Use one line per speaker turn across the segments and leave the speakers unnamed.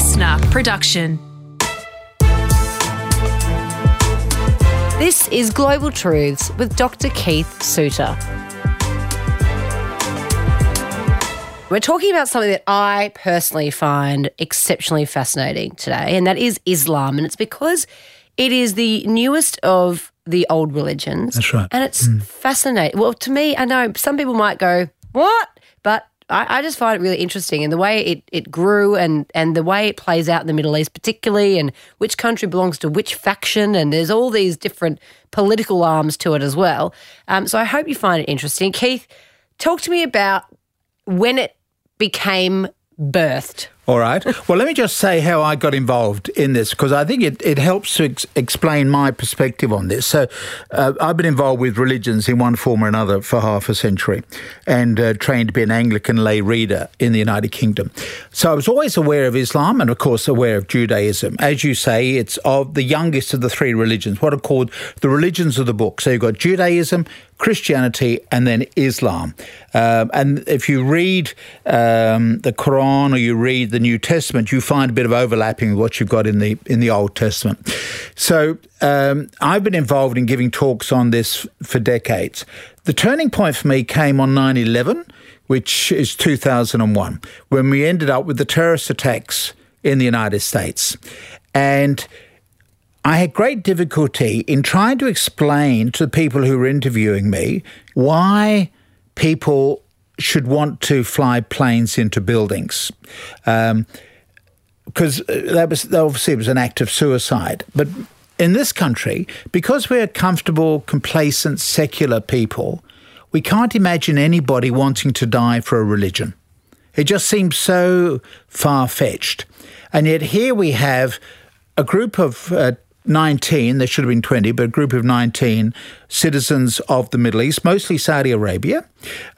listener production.
This is Global Truths with Dr. Keith Suter. We're talking about something that I personally find exceptionally fascinating today, and that is Islam. And it's because it is the newest of the old religions.
That's right.
And it's mm. fascinating. Well, to me, I know some people might go, What? I, I just find it really interesting and the way it, it grew and, and the way it plays out in the Middle East, particularly, and which country belongs to which faction. And there's all these different political arms to it as well. Um, so I hope you find it interesting. Keith, talk to me about when it became birthed.
All right. Well, let me just say how I got involved in this because I think it, it helps to ex- explain my perspective on this. So, uh, I've been involved with religions in one form or another for half a century and uh, trained to be an Anglican lay reader in the United Kingdom. So, I was always aware of Islam and, of course, aware of Judaism. As you say, it's of the youngest of the three religions, what are called the religions of the book. So, you've got Judaism, Christianity, and then Islam. Um, and if you read um, the Quran or you read the New Testament, you find a bit of overlapping with what you've got in the in the Old Testament. So um, I've been involved in giving talks on this for decades. The turning point for me came on 9 11, which is 2001, when we ended up with the terrorist attacks in the United States. And I had great difficulty in trying to explain to the people who were interviewing me why people should want to fly planes into buildings. Um, because that was obviously it was an act of suicide. But in this country, because we're comfortable, complacent, secular people, we can't imagine anybody wanting to die for a religion. It just seems so far fetched. And yet here we have a group of uh, 19, there should have been 20, but a group of 19 citizens of the Middle East, mostly Saudi Arabia,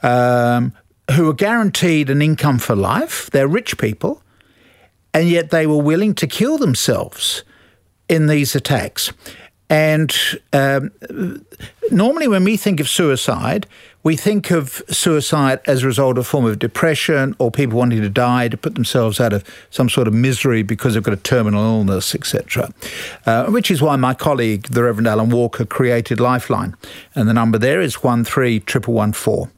um, who are guaranteed an income for life. They're rich people, and yet they were willing to kill themselves in these attacks. And um, normally, when we think of suicide, we think of suicide as a result of a form of depression or people wanting to die to put themselves out of some sort of misery because they've got a terminal illness, etc. Uh, which is why my colleague, the Reverend Alan Walker, created Lifeline. And the number there is 13114.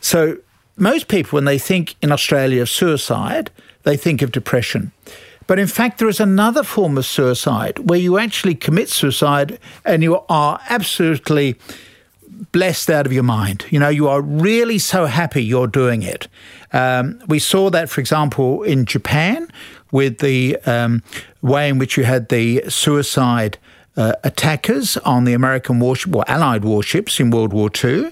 So most people, when they think in Australia of suicide, they think of depression. But in fact, there is another form of suicide where you actually commit suicide and you are absolutely blessed out of your mind. You know, you are really so happy you're doing it. Um, we saw that, for example, in Japan with the um, way in which you had the suicide uh, attackers on the American warship or Allied warships in World War II.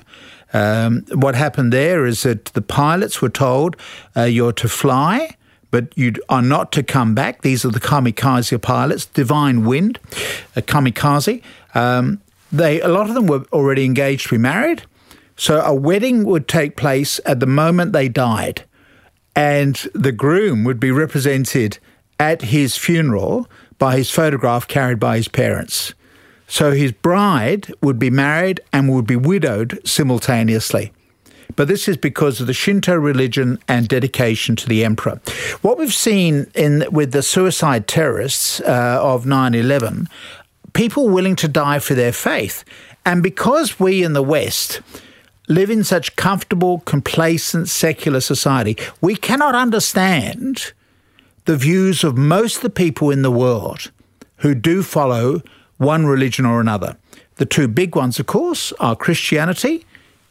Um, what happened there is that the pilots were told uh, you're to fly but you are not to come back. These are the kamikaze pilots, Divine Wind, a kamikaze. Um, they a lot of them were already engaged to be married, so a wedding would take place at the moment they died, and the groom would be represented at his funeral by his photograph carried by his parents. So his bride would be married and would be widowed simultaneously but this is because of the Shinto religion and dedication to the emperor. What we've seen in with the suicide terrorists uh, of 9/11, people willing to die for their faith, and because we in the West live in such comfortable, complacent, secular society, we cannot understand the views of most of the people in the world who do follow one religion or another. The two big ones, of course, are Christianity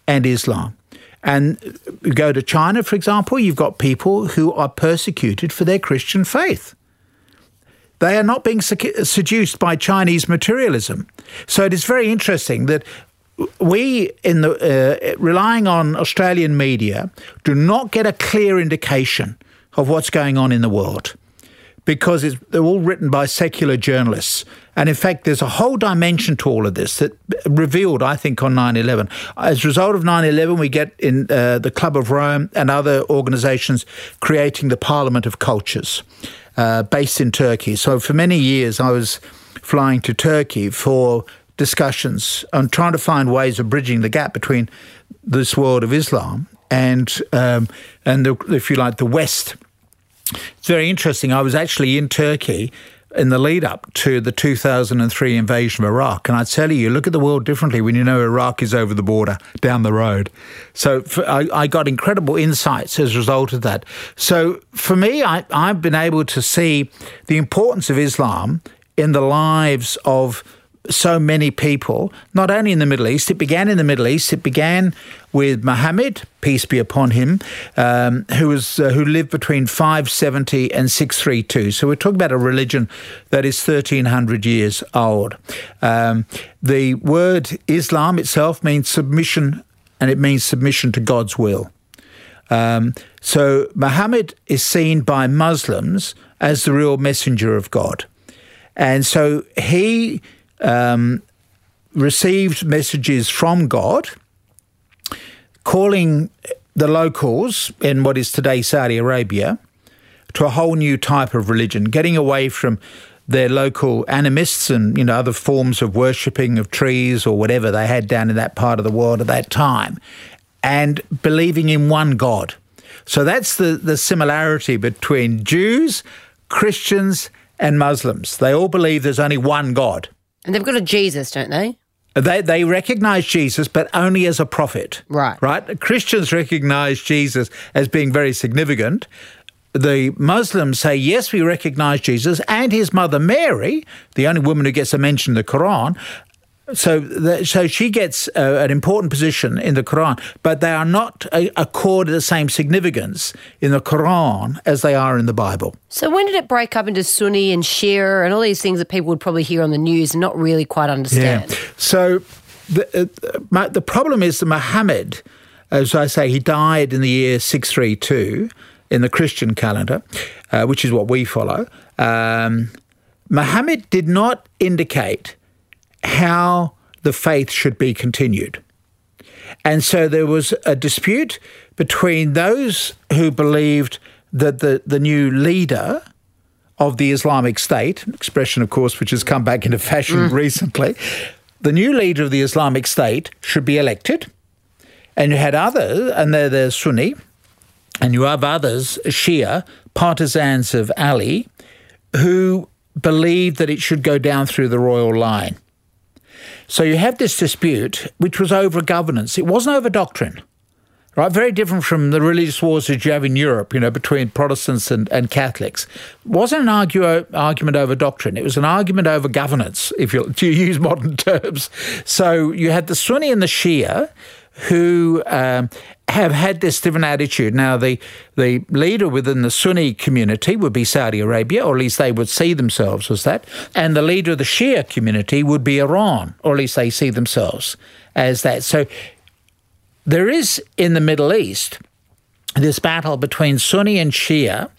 and Islam. And go to China, for example, you've got people who are persecuted for their Christian faith. They are not being seduced by Chinese materialism. So it is very interesting that we, in the uh, relying on Australian media, do not get a clear indication of what's going on in the world because they're all written by secular journalists. And in fact, there's a whole dimension to all of this that revealed, I think, on 9 11. As a result of 9 11, we get in uh, the Club of Rome and other organizations creating the Parliament of Cultures uh, based in Turkey. So for many years, I was flying to Turkey for discussions on trying to find ways of bridging the gap between this world of Islam and, um, and the, if you like, the West It's very interesting. I was actually in Turkey in the lead up to the 2003 invasion of Iraq. And I tell you, you look at the world differently when you know Iraq is over the border, down the road. So for, I, I, got incredible insights as a result of that. So for me, I, I've been able to see the importance of Islam in the lives of so many people, not only in the Middle East. It began in the Middle East. It began with Muhammad, peace be upon him, um, who was uh, who lived between 570 and 632. So we're talking about a religion that is 1300 years old. Um, the word Islam itself means submission, and it means submission to God's will. Um, so Muhammad is seen by Muslims as the real messenger of God. And so he um, received messages from God calling the locals in what is today Saudi Arabia to a whole new type of religion, getting away from their local animists and you know other forms of worshipping of trees or whatever they had down in that part of the world at that time, and believing in one God. So that's the, the similarity between Jews, Christians, and Muslims. They all believe there's only one God.
And they've got a Jesus, don't they?
They, they recognize Jesus, but only as a prophet.
Right.
Right? Christians recognize Jesus as being very significant. The Muslims say, yes, we recognize Jesus and his mother Mary, the only woman who gets a mention in the Quran, so, the, so she gets uh, an important position in the Quran, but they are not uh, accorded the same significance in the Quran as they are in the Bible.
So, when did it break up into Sunni and Shia and all these things that people would probably hear on the news and not really quite understand?
Yeah. So, the uh, the problem is that Muhammad, as I say, he died in the year six three two in the Christian calendar, uh, which is what we follow. Um, Muhammad did not indicate how the faith should be continued. And so there was a dispute between those who believed that the, the new leader of the Islamic State, expression, of course, which has come back into fashion mm. recently, the new leader of the Islamic State should be elected. And you had others, and they're the Sunni, and you have others, Shia, partisans of Ali, who believed that it should go down through the royal line. So you have this dispute, which was over governance. It wasn't over doctrine, right? Very different from the religious wars that you have in Europe, you know, between Protestants and, and Catholics. It wasn't an argue, argument over doctrine. It was an argument over governance, if you, to use modern terms. So you had the Sunni and the Shia who um, have had this different attitude. Now, the, the leader within the Sunni community would be Saudi Arabia, or at least they would see themselves as that. And the leader of the Shia community would be Iran, or at least they see themselves as that. So there is in the Middle East this battle between Sunni and Shia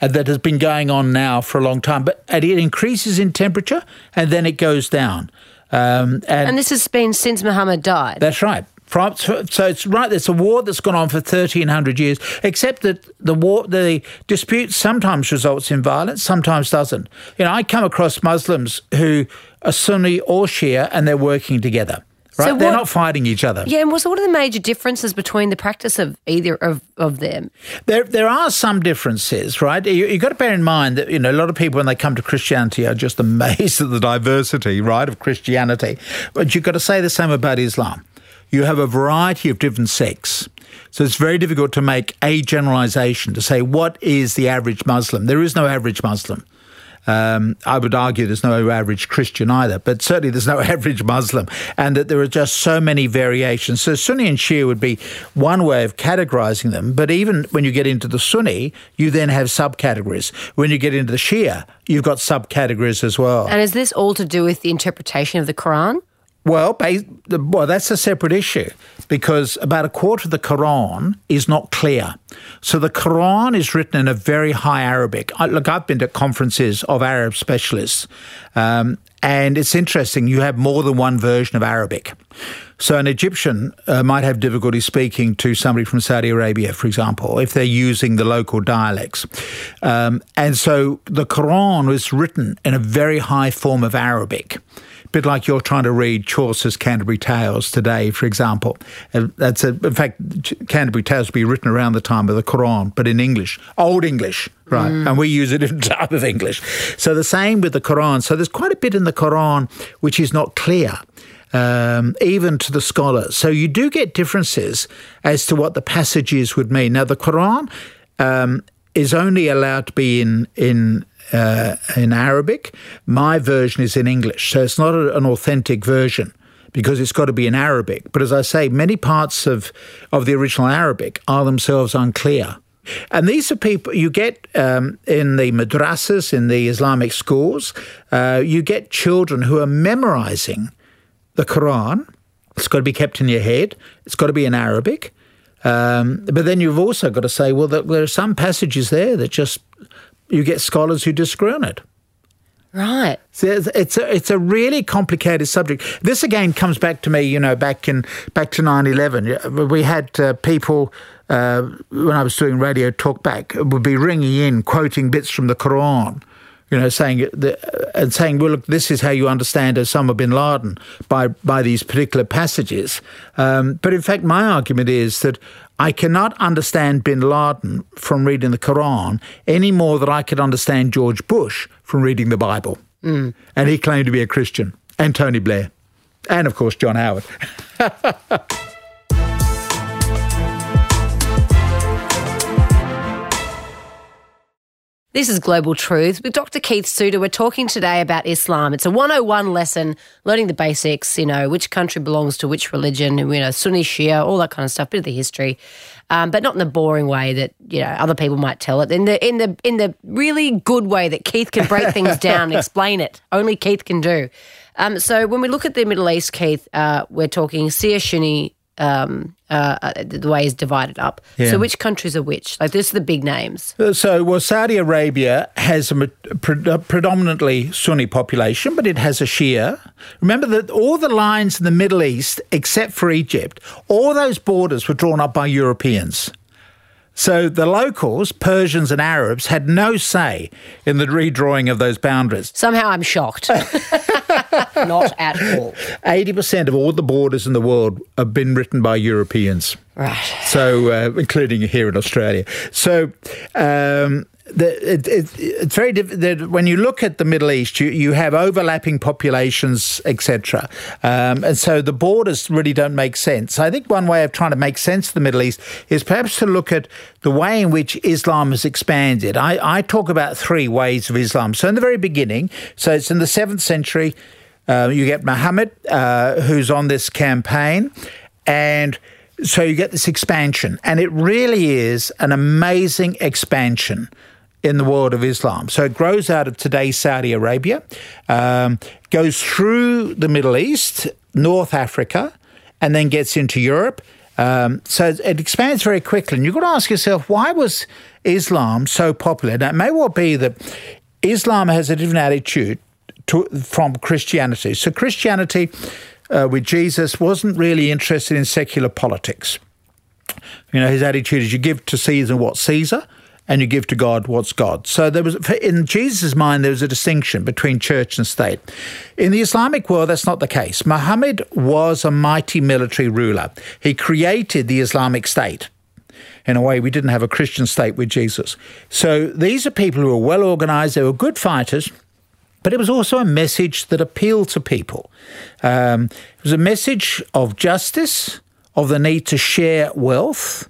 uh, that has been going on now for a long time, but it increases in temperature and then it goes down.
Um, and, and, this has been since Muhammad died.
That's right. So it's right. It's a war that's gone on for thirteen hundred years. Except that the war, the dispute sometimes results in violence, sometimes doesn't. You know, I come across Muslims who are Sunni or Shia, and they're working together. Right? So They're not fighting each other.
Yeah, and what's what are the major differences between the practice of either of, of them?
There there are some differences, right? You, have got to bear in mind that, you know, a lot of people when they come to Christianity are just amazed at the diversity, right, of Christianity. But you've got to say the same about Islam you have a variety of different sects. So it's very difficult to make a generalization to say what is the average Muslim. There is no average Muslim. Um, I would argue there's no average Christian either, but certainly there's no average Muslim, and that there are just so many variations. So Sunni and Shia would be one way of categorizing them, but even when you get into the Sunni, you then have subcategories. When you get into the Shia, you've got subcategories as well.
And is this all to do with the interpretation of the Quran?
Well, well, that's a separate issue because about a quarter of the Quran is not clear. So the Quran is written in a very high Arabic. Look, I've been to conferences of Arab specialists, um, and it's interesting. You have more than one version of Arabic. So an Egyptian uh, might have difficulty speaking to somebody from Saudi Arabia, for example, if they're using the local dialects. Um, and so the Quran was written in a very high form of Arabic bit like you're trying to read Chaucer's Canterbury Tales today, for example. Uh, that's a, in fact, Canterbury Tales would be written around the time of the Quran, but in English, Old English, right? Mm. And we use it in time of English. So the same with the Quran. So there's quite a bit in the Quran which is not clear. Um, even to the scholars. So you do get differences as to what the passages would mean. Now, the Quran um, is only allowed to be in in uh, in Arabic. My version is in English, so it's not a, an authentic version because it's got to be in Arabic. But as I say, many parts of of the original Arabic are themselves unclear. And these are people you get um, in the madrasas, in the Islamic schools, uh, you get children who are memorizing the Quran. It's got to be kept in your head, it's got to be in Arabic. Um, but then you've also got to say, well, there are some passages there that just you get scholars who disagree on it.
Right.
So it's a, it's a really complicated subject. This again comes back to me, you know, back in back to 9/11. We had uh, people uh, when I was doing radio talk back would be ringing in quoting bits from the Quran you know, saying the, and saying, well, look, this is how you understand Osama bin Laden by by these particular passages. Um, but in fact, my argument is that I cannot understand bin Laden from reading the Quran any more than I could understand George Bush from reading the Bible. Mm. And he claimed to be a Christian, and Tony Blair, and of course John Howard.
This is Global Truth with Dr. Keith Suter. We're talking today about Islam. It's a 101 lesson, learning the basics, you know, which country belongs to which religion, you know, Sunni, Shia, all that kind of stuff, bit of the history. Um, but not in the boring way that, you know, other people might tell it. In the in the in the really good way that Keith can break things down and explain it. Only Keith can do. Um, so when we look at the Middle East, Keith, uh, we're talking Shia, Sunni, um, uh, uh, the way is divided up. Yeah. So which countries are which? Like this are the big names.
Uh, so well, Saudi Arabia has a, pre- predominantly Sunni population, but it has a Shia. Remember that all the lines in the Middle East, except for Egypt, all those borders were drawn up by Europeans. So the locals, Persians and Arabs, had no say in the redrawing of those boundaries.
Somehow I'm shocked. Not at all.
80% of all the borders in the world have been written by Europeans.
Right.
So, uh, including here in Australia. So, um, the, it, it, it's very different. When you look at the Middle East, you, you have overlapping populations, etc. Um, and so the borders really don't make sense. I think one way of trying to make sense of the Middle East is perhaps to look at the way in which Islam has expanded. I, I talk about three ways of Islam. So in the very beginning, so it's in the seventh century, uh, you get Muhammad, uh, who's on this campaign, and so you get this expansion, and it really is an amazing expansion in the world of Islam. So it grows out of today's Saudi Arabia, um, goes through the Middle East, North Africa, and then gets into Europe. Um, so it expands very quickly. And you've got to ask yourself, why was Islam so popular? Now, it may well be that Islam has a different attitude to, from Christianity. So Christianity uh, with Jesus wasn't really interested in secular politics. You know, his attitude is you give to Caesar what Caesar – and you give to God what's God. So there was, in Jesus' mind, there was a distinction between church and state. In the Islamic world, that's not the case. Muhammad was a mighty military ruler. He created the Islamic State. In a way, we didn't have a Christian state with Jesus. So these are people who were well organized, they were good fighters, but it was also a message that appealed to people. Um, it was a message of justice, of the need to share wealth,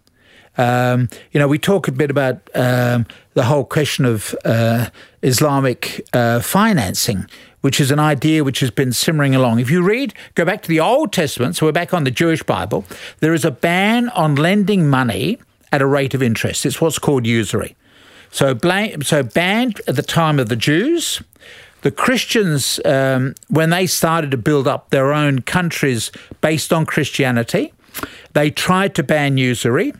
um, you know, we talk a bit about um, the whole question of uh, Islamic uh, financing, which is an idea which has been simmering along. If you read, go back to the Old Testament, so we're back on the Jewish Bible, there is a ban on lending money at a rate of interest. It's what's called usury. So, so banned at the time of the Jews. The Christians, um, when they started to build up their own countries based on Christianity, they tried to ban usury.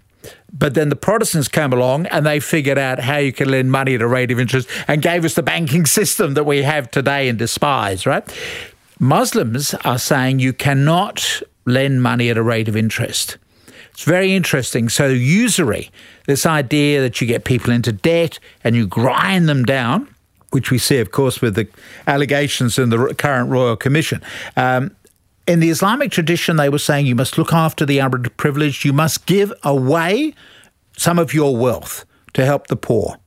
But then the Protestants came along and they figured out how you can lend money at a rate of interest and gave us the banking system that we have today and despise, right? Muslims are saying you cannot lend money at a rate of interest. It's very interesting. So, usury, this idea that you get people into debt and you grind them down, which we see, of course, with the allegations in the current Royal Commission. Um, in the Islamic tradition, they were saying you must look after the underprivileged, you must give away some of your wealth to help the poor.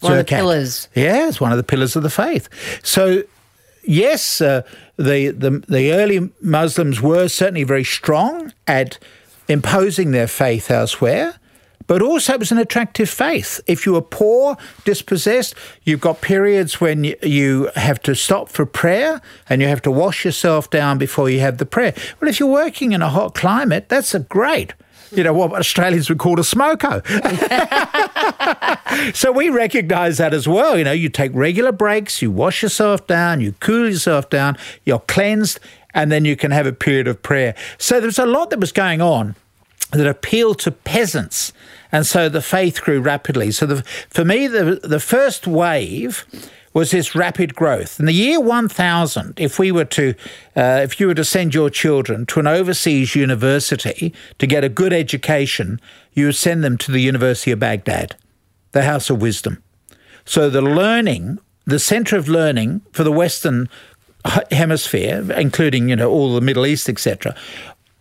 One of the pillars.
Yeah, it's one of the pillars of the faith. So, yes, uh, the, the the early Muslims were certainly very strong at imposing their faith elsewhere. But also, it was an attractive faith. If you were poor, dispossessed, you've got periods when you have to stop for prayer and you have to wash yourself down before you have the prayer. Well, if you're working in a hot climate, that's a great you know, what Australians would call a smoko. so we recognise that as well. You know, you take regular breaks, you wash yourself down, you cool yourself down, you're cleansed, and then you can have a period of prayer. So there's a lot that was going on that appealed to peasants. And so the faith grew rapidly. So the, for me, the, the first wave was this rapid growth. In the year 1000, if we were to, uh, if you were to send your children to an overseas university to get a good education, you would send them to the University of Baghdad, the House of Wisdom. So the learning, the centre of learning for the Western hemisphere, including you know all the Middle East, etc.,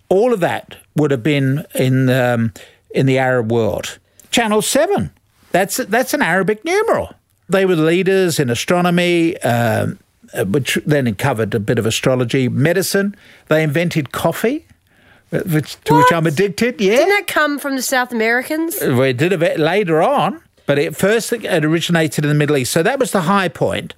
all of that would have been in um, in the Arab world. Channel Seven, that's that's an Arabic numeral. They were leaders in astronomy, um, which then covered a bit of astrology, medicine. They invented coffee. Which, to which I'm addicted. Yeah,
didn't that come from the South Americans?
Well, it did a bit later on, but it first it originated in the Middle East. So that was the high point.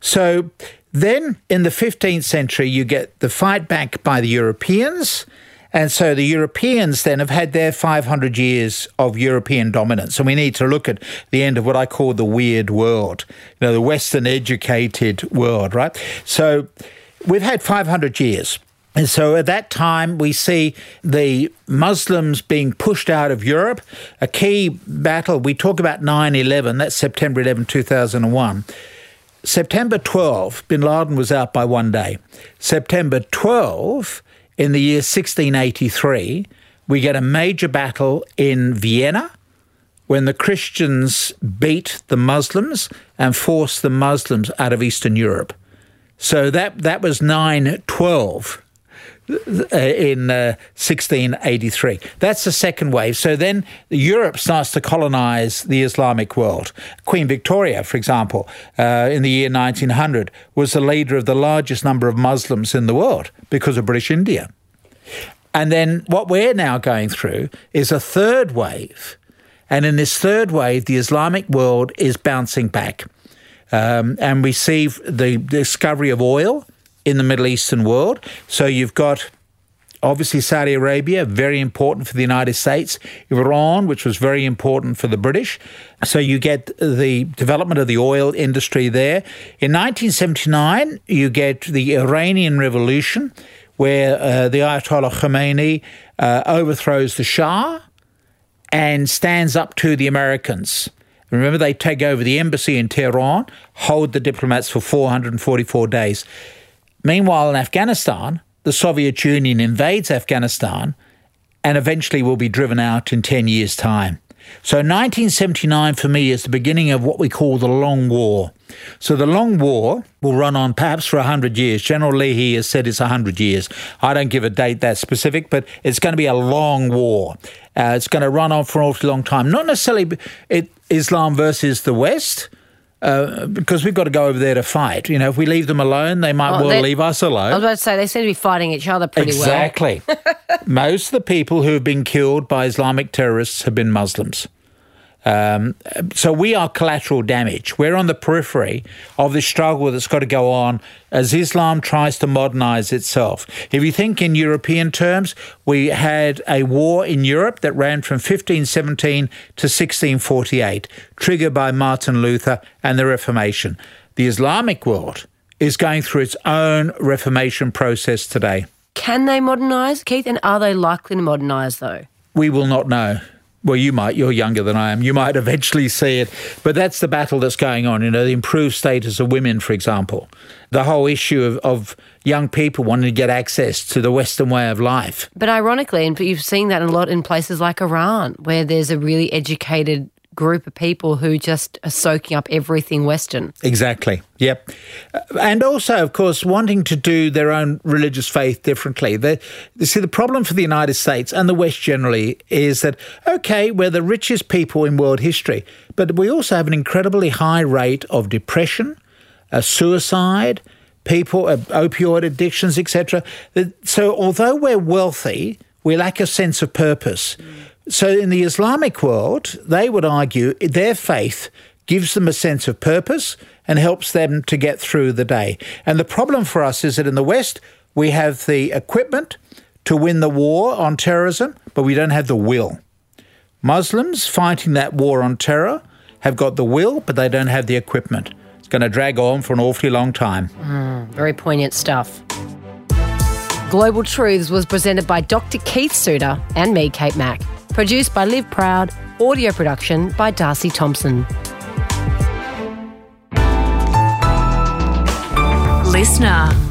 So then in the 15th century, you get the fight back by the Europeans and so the Europeans then have had their 500 years of European dominance. And we need to look at the end of what I call the weird world, you know, the Western educated world, right? So we've had 500 years. And so at that time, we see the Muslims being pushed out of Europe. A key battle, we talk about 9 11, that's September 11, 2001. September 12, bin Laden was out by one day. September 12, in the year 1683, we get a major battle in Vienna when the Christians beat the Muslims and forced the Muslims out of Eastern Europe. So that, that was 912 uh, in uh, 1683. That's the second wave. So then Europe starts to colonize the Islamic world. Queen Victoria, for example, uh, in the year 1900, was the leader of the largest number of Muslims in the world because of British India. And then what we're now going through is a third wave. And in this third wave, the Islamic world is bouncing back. Um, and we see the discovery of oil in the Middle Eastern world. So you've got obviously Saudi Arabia, very important for the United States, Iran, which was very important for the British. So you get the development of the oil industry there. In 1979, you get the Iranian Revolution, where uh, the Ayatollah Khomeini uh, overthrows the Shah and stands up to the Americans. Remember, they take over the embassy in Tehran, hold the diplomats for 444 days. Meanwhile, in Afghanistan, the Soviet Union invades Afghanistan and eventually will be driven out in 10 years' time. So 1979 for me is the beginning of what we call the Long War. So the Long War will run on perhaps for 100 years. General Leahy has said it's 100 years. I don't give a date that specific, but it's going to be a long war. Uh, it's going to run on for an awfully long time. Not necessarily Islam versus the West, uh, because we've got to go over there to fight. You know, if we leave them alone, they might well, well leave us alone.
I was about to say they seem to be fighting each other pretty
exactly. well. Exactly. Most of the people who have been killed by Islamic terrorists have been Muslims. Um, so we are collateral damage. We're on the periphery of the struggle that's got to go on as Islam tries to modernize itself. If you think in European terms, we had a war in Europe that ran from 1517 to 1648, triggered by Martin Luther and the Reformation. The Islamic world is going through its own Reformation process today.
Can they modernize, Keith? And are they likely to modernize, though?
We will not know well, you might, you're younger than I am, you might eventually see it. But that's the battle that's going on, you know, the improved status of women, for example. The whole issue of, of young people wanting to get access to the Western way of life.
But ironically, and you've seen that a lot in places like Iran, where there's a really educated group of people who just are soaking up everything Western.
Exactly. Yep. Uh, and also, of course, wanting to do their own religious faith differently. The, see, the problem for the United States and the West generally is that, okay, we're the richest people in world history, but we also have an incredibly high rate of depression, uh, suicide, people, uh, opioid addictions, etc. So, although we're wealthy, we lack a sense of purpose. So, in the Islamic world, they would argue their faith gives them a sense of purpose and helps them to get through the day. And the problem for us is that in the West, we have the equipment to win the war on terrorism, but we don't have the will. Muslims fighting that war on terror have got the will, but they don't have the equipment. It's going to drag on for an awfully long time.
Mm, very poignant stuff. Global Truths was presented by Dr. Keith Suter and me, Kate Mack. Produced by Liv Proud. Audio production by Darcy Thompson.
Listener.